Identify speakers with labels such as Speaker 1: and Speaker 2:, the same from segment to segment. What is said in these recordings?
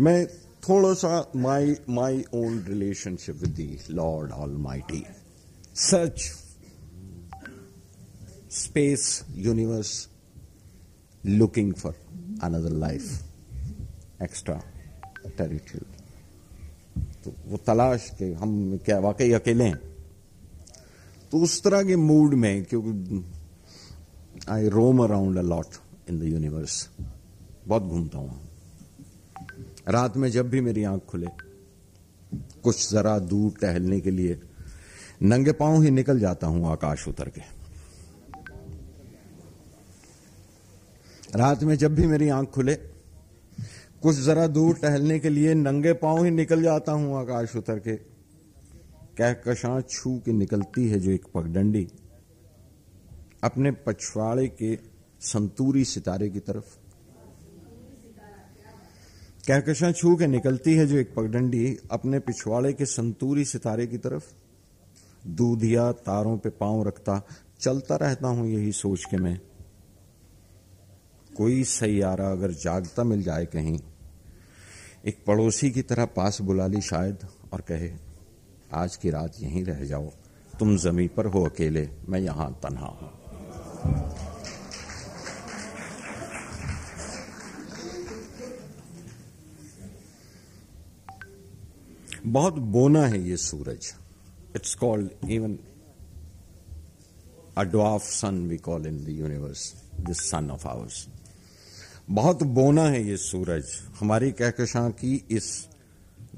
Speaker 1: मैं थोड़ा सा my my own relationship with the Lord almighty such space universe looking for another life extra territory तो वो तलाश के हम क्या वाकई अकेले हैं? तो उस तरह के मूड में, क्योंकि I roam around a lot in the universe बहुत घूमता हूँ। रात में जब भी मेरी आँख खुले, कुछ जरा दूर टहलने के लिए नंगे पाँव ही निकल जाता हूँ आकाश उतर के। रात में जब भी मेरी आँख खुले, कुछ जरा दूर टहलने के लिए नंगे पाँव ही निकल जाता हूँ आकाश उतर के। कहकशां छू के निकलती है जो एक पगडंडी। अपने पछवाड़े के संतूरी सितारे की तरफ़ कहकशां छू के निकलती है जो एक पगडंडी अपने पिछवाड़े के संतूरी सितारे की तरफ़। दूधिया तारों पे पाँव रखता, चलता रहता हूँ यही सोच के मैं। कोई सैयारा अगर जागता मिल जाए कहीं, एक पड़ोसी की तरह पास बुला ली शायद और कहे, आज की रात यहीं रह जाओ, तुम जमी पर हो अकेले, मैं यहाँ तनहा हूँ। बहुत बोना है ये सूरज। It's called even a dwarf sun we call in the universe this sun of ours बहुत बोना है ये सूरज। हमारी कहकशां की इस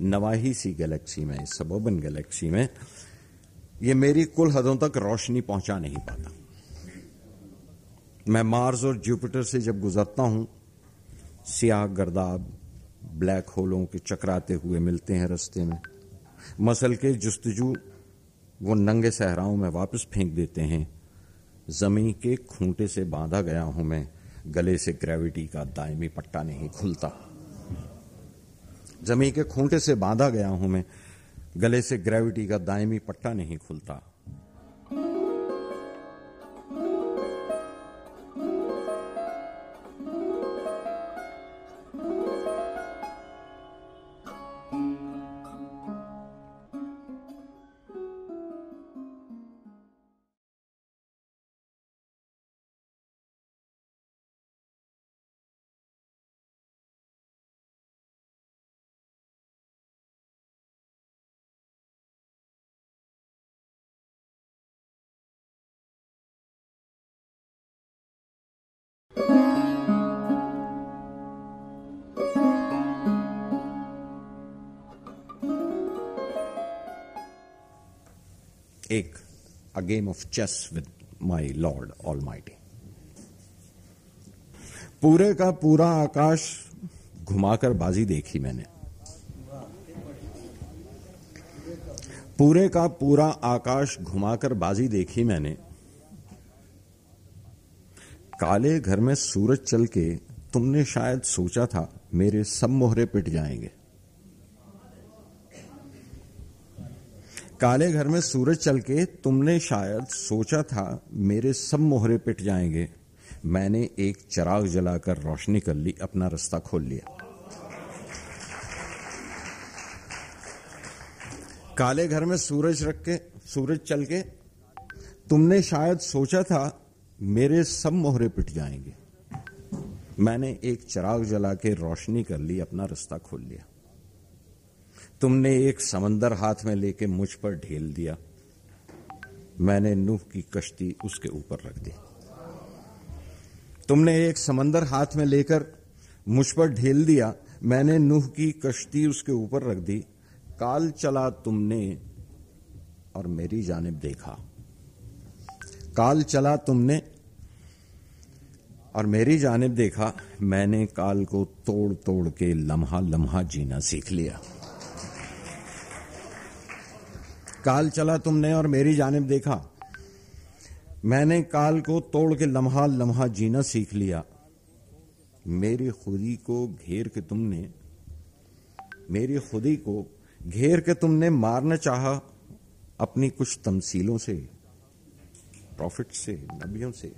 Speaker 1: नवाही सी गैलेक्सी में, इस सबोबन गैलेक्सी में, ये मेरी कुल हदों तक रोशनी पहुँचा नहीं पाता। मैं मार्स और जुपिटर से जब गुजरता हूँ सियाह गर्दाब ब्लैक होलों के चकराते हुए मिलते हैं रस्ते में। मसल के जस्तजू वो नंगे सहराओं में वापस फेंक देते हैं। ज़मीन के खूंटे से बांधा गया हूँ मैं। गले से ग्रेविटी का दायमी पट्टा नहीं खुलता। ज़मीन के खूंटे से बांधा गया हूँ मैं। गले से ग्रेविटी का दायमी पट्टा नहीं खुलता। एक a game of chess with my Lord all पूरे का पूरा आकाश घुमाकर बाजी देखी मैंने। पूरे का पूरा आकाश घुमाकर बाजी देखी मैंने। काले घर में सूरज चल के तुमने शायद सोचा था मेरे सब मोहरे पिट जाएँगे। काले घर में सूरज चल के तुमने शायद सोचा था मेरे सब मोहरे पिट जाएँगे। मैंने एक चराग जलाकर रोशनी कर ली, अपना रास्ता खोल लिया। काले घर में सूरज रख के, सूरज चल के तुमने शायद सोचा था मेरे सब मोहरे पिट जाएँगे। मैंने एक चराग जला के रोशनी कर ली, अपना रास्ता खोल लिया। तुमने एक समंदर हाथ में लेके मुझ पर ढेल दिया। मैंने नूह की कश्ती उसके ऊपर रख दी। तुमने एक समंदर हाथ में लेकर मुझ पर ढेल दिया। मैंने नूह की कश्ती उसके ऊपर रख दी। काल चला तुमने और मेरी जानब देखा। काल चला तुमने और मेरी जानब देखा। मैंने काल को तोड़ तोड़ के लम्हा लम्हा जीना सीख लिया। काल चला तुमने और मेरी जानब देखा। मैंने काल को तोड़ के लम्हा लम्हा जीना सीख लिया। मेरी खुदी को घेर के तुमने, मेरी खुदी को घेर के तुमने मारना चाहा अपनी कुछ तमसीलों से प्रॉफिट से, नबियों से,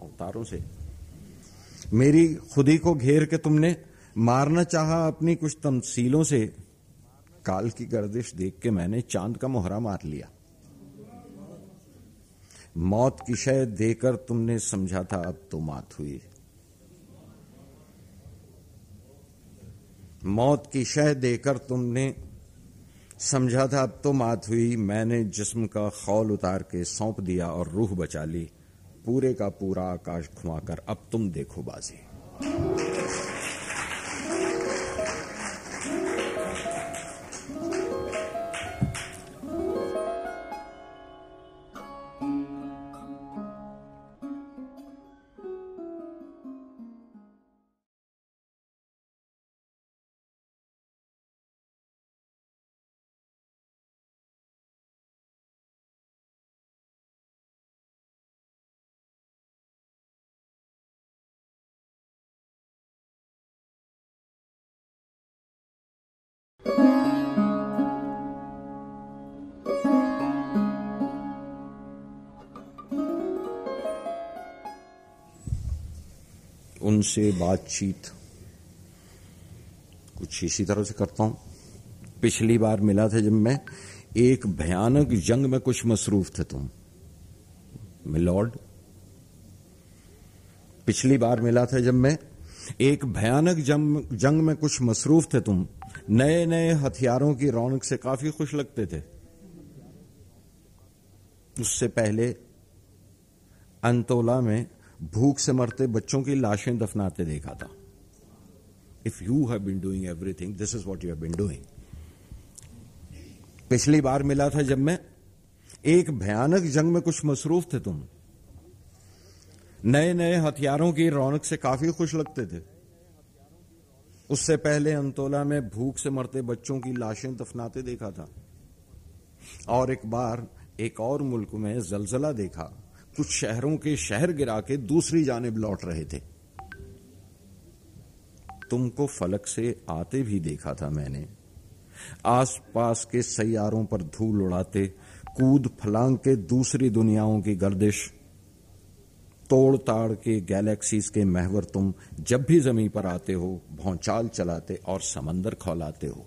Speaker 1: अवतारों से। मेरी खुदी को घेर के तुमने मारना चाहा अपनी कुछ तमसीलों से काल की गर्दिश देख के मैंने चाँद का मोहरा मार लिया। मौत की शय देकर तुमने समझा था, अब तो मात हुई। मौत की शय देकर तुमने समझा था, अब तो मात हुई। मैंने जिस्म का खौल उतार के सौंप दिया और रूह बचा ली। पूरे का पूरा आकाश घुमाकर अब तुम देखो बाजी। उनसे बातचीत। कुछ इसी तरह से करता हूँ। पिछली बार मिला था जब मैं एक भयानक जंग में कुछ मसरूफ थे तुम। मिलॉर्ड पिछली बार मिला था जब मैं एक भयानक जंग जंग में कुछ मसरूफ थे तुम। नए नए हथियारों की रौनक से काफ़ी खुश लगते थे। उससे पहले अंतोला में भूख से मरते बच्चों की लाशें दफनाते देखा था। If you have been doing everything this is what you have been doing पिछली बार मिला था जब मैं, एक भयानक जंग में कुछ मसरूफ थे तुम। नए नए हथियारों की रौनक से काफ़ी खुश लगते थे। उससे पहले अंतोला में भूख से मरते बच्चों की लाशें दफनाते देखा था। और एक बार एक और मुल्क में जलजला देखा। कुछ शहरों के शहर गिरा के दूसरी जानब लौट रहे थे। तुमको फलक से आते भी देखा था मैंने। आसपास के सैारों पर धूल उड़ाते, कूद फलांग के दूसरी दुनियाओं की गर्दिश तोड़ ताड़ के गैलेक्सीज के महवर तुम जब भी ज़मीन पर आते हो, भौचाल चलाते और समंदर खौलाते हो।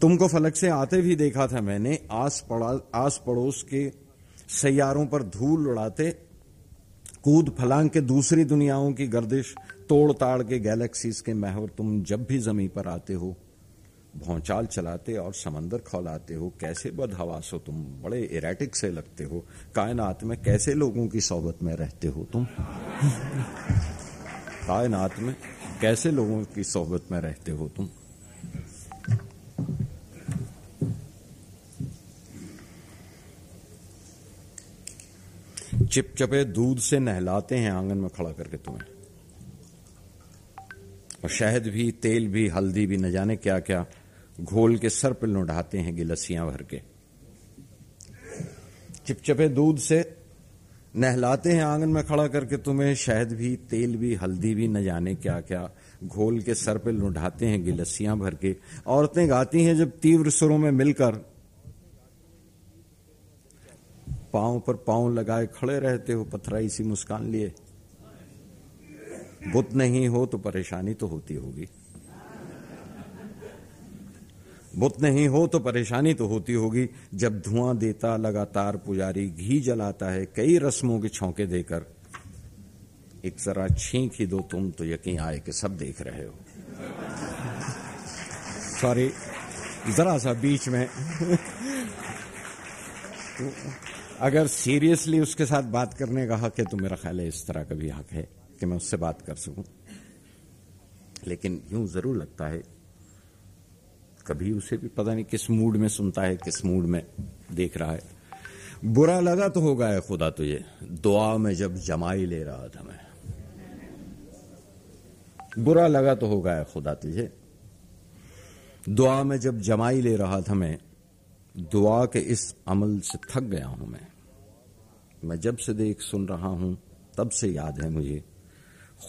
Speaker 1: तुमको फलक से आते भी देखा था मैंने आस पड़ा आस पड़ोस के सैारों पर धूल उड़ाते, कूद फलांग के दूसरी दुनियाओं की गर्दिश तोड़ ताड़ के गैलेक्सीज के महवर तुम जब भी ज़मीन पर आते हो, भौचाल चलाते और समंदर खौलाते हो, कैसे बदहवास हो तुम, बड़े इरेटिक से लगते हो, कायनात में कैसे लोगों की सोबत में रहते हो तुम? कायनात में कैसे लोगों की सोबत में रहते हो तुम? चिपचपे दूध से नहलाते हैं, आँगन में खड़ा करके तुम्हें। और शहद भी, तेल भी, हल्दी भी, न जाने क्या क्या घोल के सर पर लुढ़ाते हैं गिलसियाँ भर के। चिपचपे दूध से नहलाते हैं, आँगन में खड़ा करके तुम्हें शहद भी, तेल भी, हल्दी भी, न जाने क्या क्या घोल के सर पे लुढ़ाते हैं गिलसियाँ भर के। औरतें गाती हैं जब तीव्र सुरों में मिलकर पाँव पर पाँव लगाए खड़े रहते हो, पथराई सी मुस्कान लिए। बुत नहीं हो तो परेशानी तो होती होगी। बुत नहीं हो तो परेशानी तो होती होगी। जब धुआँ देता लगातार पुजारी, घी जलाता है, कई रस्मों के छौके देकर। एक जरा छींक ही दो, तुम तो यकीन आए कि सब देख रहे हो। सॉरी जरा सा बीच में। अगर सीरियसली उसके साथ बात करने का हक है तो मेरा ख्याल है इस तरह का भी हक है कि मैं उससे बात कर सकूँ। लेकिन यूँ ज़रूर लगता है, कभी उसे भी पता नहीं किस मूड में सुनता है, किस मूड में देख रहा है। बुरा लगा तो होगा है खुदा तुझे। दुआ में जब जमाई ले रहा था मैं। बुरा लगा तो होगा है खुदा तुझे। दुआ में जब जमाई ले रहा था मैं दुआ के इस अमल से थक गया हूँ मैं। मैं जब से देख सुन रहा हूँ, तब से याद है मुझे।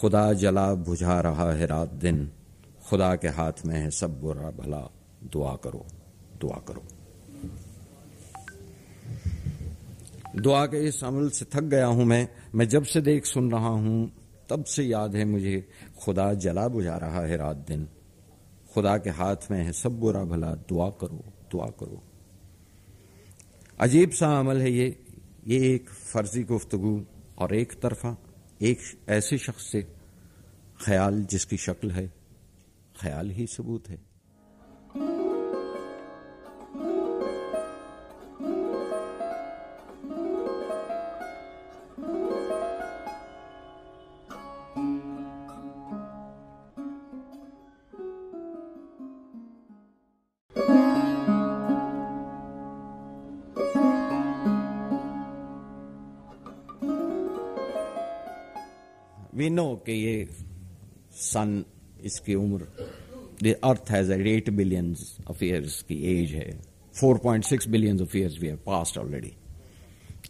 Speaker 1: खुदा जला बुझा रहा है रात दिन। खुदा के हाथ में है सब बुरा भला। दुआ करो दुआ करो। दुआ के इस अमल से थक गया हूँ मैं। मैं जब से देख सुन रहा हूँ, तब से याद है मुझे। खुदा जला बुझा रहा है रात दिन। खुदा के हाथ में है सब बुरा भला। दुआ करो दुआ करो। अजीब सा अमल है ये। ये एक फर्जी गुफ्तगु और एक तरफा, एक ऐसे शख्स से ख्याल जिसकी शक्ल है, ख्याल ही सबूत है। वी नो कि ये सन इसकी उम्र earth has eight billion of years की एज है. 4.6 billions of years we have passed already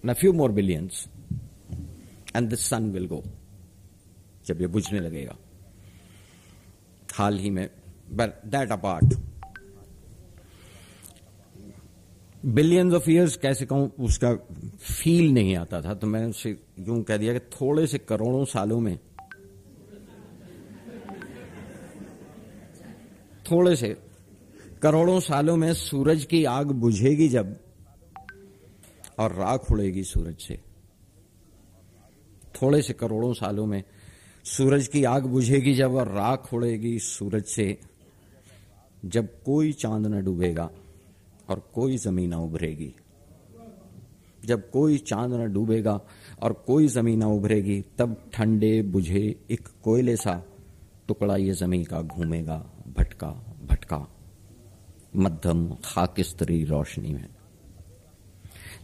Speaker 1: a few more billions and the sun will go जब ये बुझने लगेगा। हाल ही में but that apart billions of years कैसे कहूँ, उसका फील नहीं आता था तो मैंने उसे यूँ कह दिया कि थोड़े से करोड़ों सालों में, थोड़े से करोड़ों सालों में सूरज की आग बुझेगी जब और राख उड़ेगी सूरज से। थोड़े से करोड़ों सालों में सूरज की आग बुझेगी जब और राख उड़ेगी सूरज से, जब कोई चाँद न डूबेगा। और कोई ज़मीन न उभरेगी। जब कोई चाँद न डूबेगा और कोई ज़मीन न उभरेगी, तब ठंडे बुझे एक कोयले सा टुकड़ा ये ज़मीन का घूमेगा, भटका भटका। मध्यम खाकिस्तरी रोशनी में।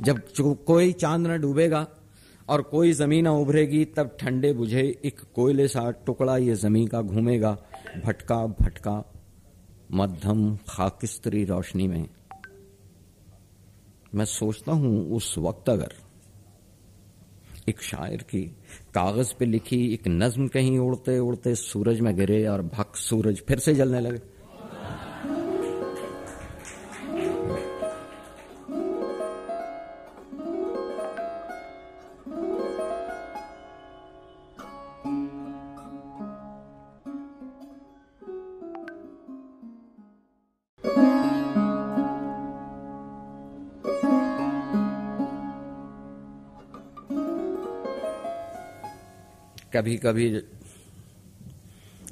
Speaker 1: जब कोई चाँद न डूबेगा और कोई ज़मीन उभरेगी, तब ठंडे बुझे एक कोयले सा टुकड़ा ये ज़मीन का घूमेगा, भटका भटका। मध्यम खाकिस्तरी रोशनी में। मैं सोचता हूँ उस वक्त अगर एक शायर की कागज़ पे लिखी एक नज्म कहीं उड़ते उड़ते सूरज में गिरे और भक सूरज फिर से जलने लगे। कभी कभी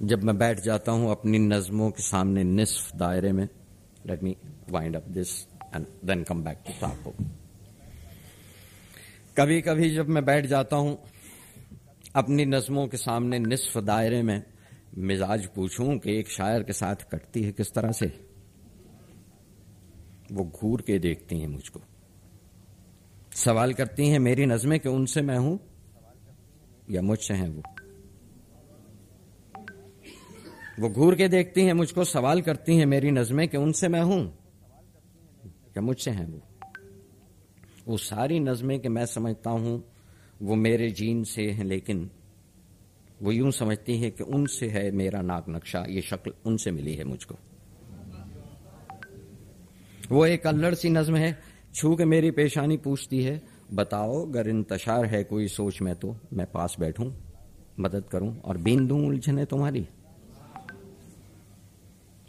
Speaker 1: जब मैं बैठ जाता हूँ अपनी नज्मों के सामने निस्फ दायरे में let me wind up this and then come back to टाको कभी कभी जब मैं बैठ जाता हूँ अपनी नज्मों के सामने निस्फ दायरे में, मिजाज पूछूँ कि एक शायर के साथ कटती है किस तरह से? वो घूर के देखती हैं मुझको। सवाल करती हैं, मेरी नज़में कि उनसे मैं हूँ? या मुझसे हैं वो? वो घूर के देखती हैं, मुझको सवाल करती हैं मेरी नजमें कि उनसे मैं हूँ। या मुझसे हैं वो? वो सारी नजमें कि मैं समझता हूँ, वो मेरे जीन से हैं, लेकिन वो यूँ समझती है कि उनसे है मेरा नाक नक्शा, ये शक्ल उनसे मिली है मुझको। वो एक अल्लड़ सी नज्म है, छू के मेरी पेशानी पूछती है बताओ, अगर इंतशार है कोई सोच में तो मैं पास बैठूं, मदद करूँ और बीन दूँ उलझने तुम्हारी।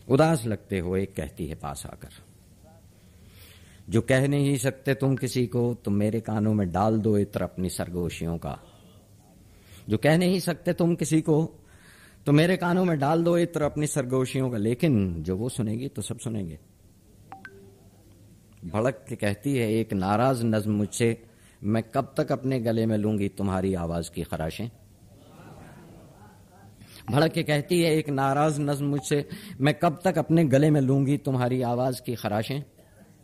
Speaker 1: उदास लगते हो, एक कहती है पास आकर। जो कह नहीं सकते तुम किसी को, तुम मेरे कानों में डाल दो इतर अपनी सरगोशियों का। जो कह नहीं सकते तुम किसी को तो मेरे कानों में डाल दो इतर अपनी सरगोशियों का। लेकिन जो वो सुनेगी तो सब सुनेंगे। भड़क के कहती है, एक नाराज़ नज्म मुझसे मैं कब तक अपने गले में लूँगी तुम्हारी आवाज़ की खराशें? भड़क के कहती है, एक नाराज़ नज्म मुझसे, मैं कब तक अपने गले में लूँगी तुम्हारी आवाज़ की खराशें?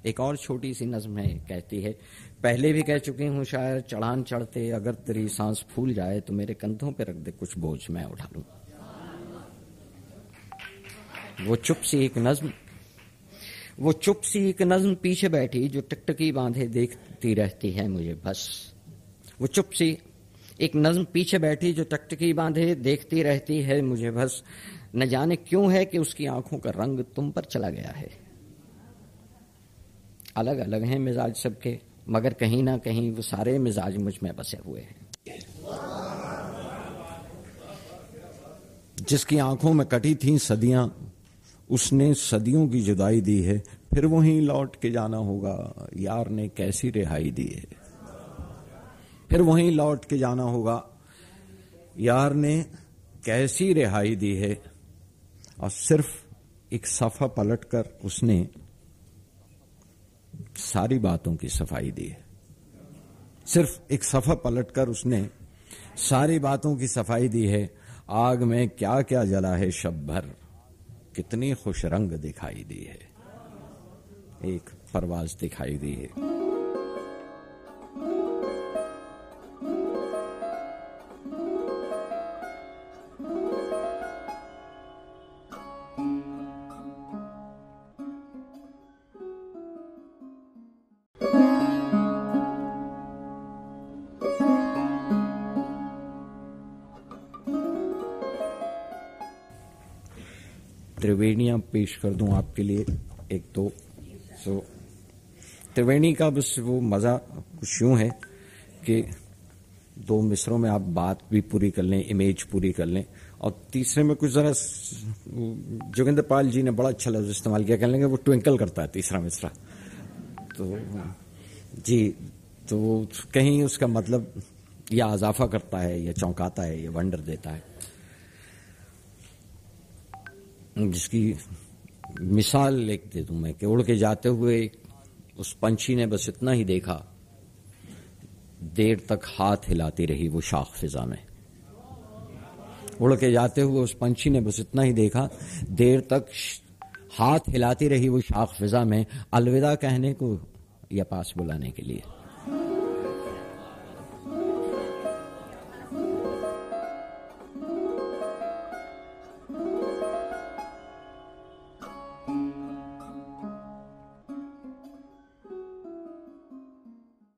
Speaker 1: एक और छोटी सी नज्म है, कहती है, पहले भी कह चुकी हूँ शायद चढ़ान चढ़ते, अगर तेरी सांस फूल जाए तो मेरे कंधों पे रख दे, कुछ बोझ मैं उठा लू। वो चुप सी एक नज्म वो चुप सी एक नज्म पीछे बैठी जो टकटकी बांधे देखती रहती है मुझे, बस। वो चुप सी एक नज्म पीछे बैठी जो टकटकी बांधे देखती रहती है मुझे, बस। न जाने क्यों है कि उसकी आँखों का रंग तुम पर चला गया है। अलग अलग हैं मिजाज सबके, मगर कहीं ना कहीं वो सारे मिजाज मुझमें बसे हुए हैं। जिसकी आँखों में कटी थी सदियाँ उसने सदियों की जुदाई दी है, फिर वहीं लौट के जाना होगा। यार ने कैसी रिहाई दी है? फिर वहीं लौट के जाना होगा। यार ने कैसी रिहाई दी है? और सिर्फ़ एक सफ़ा पलटकर उसने सारी बातों की सफ़ाई दी है। सिर्फ़ एक सफ़ा पलटकर उसने सारी बातों की सफ़ाई दी है। आग में क्या क्या जला है शब भर? कितनी खुश रंग दिखाई दी है। एक परवाज दिखाई दी है। त्रिवेणियाँ पेश कर दूँ आपके लिए एक तो। सो त्रिवेणी का बस वो मज़ा कुछ यूँ है कि दो मिसरों में आप बात भी पूरी कर लें इमेज पूरी कर लें। और तीसरे में कुछ जरा जोगिंदर पाल जी ने बड़ा अच्छा लफ्ज इस्तेमाल किया कह लेंगे वो ट्विंकल करता है तीसरा मिसरा। तो जी तो कहीं उसका मतलब या इजाफा करता है या चौंकाता है या वंडर देता है। जिसकी मिसाल लिख दे दूँ मैं कि उड़ के जाते हुए उस पंछी ने बस इतना ही देखा, देर तक हाथ हिलाती रही वो शाख फिजा में। उड़ के जाते हुए उस पंछी ने बस इतना ही देखा, देर तक हाथ हिलाती रही वो शाख फिजा में, अलविदा कहने को या पास बुलाने के लिए।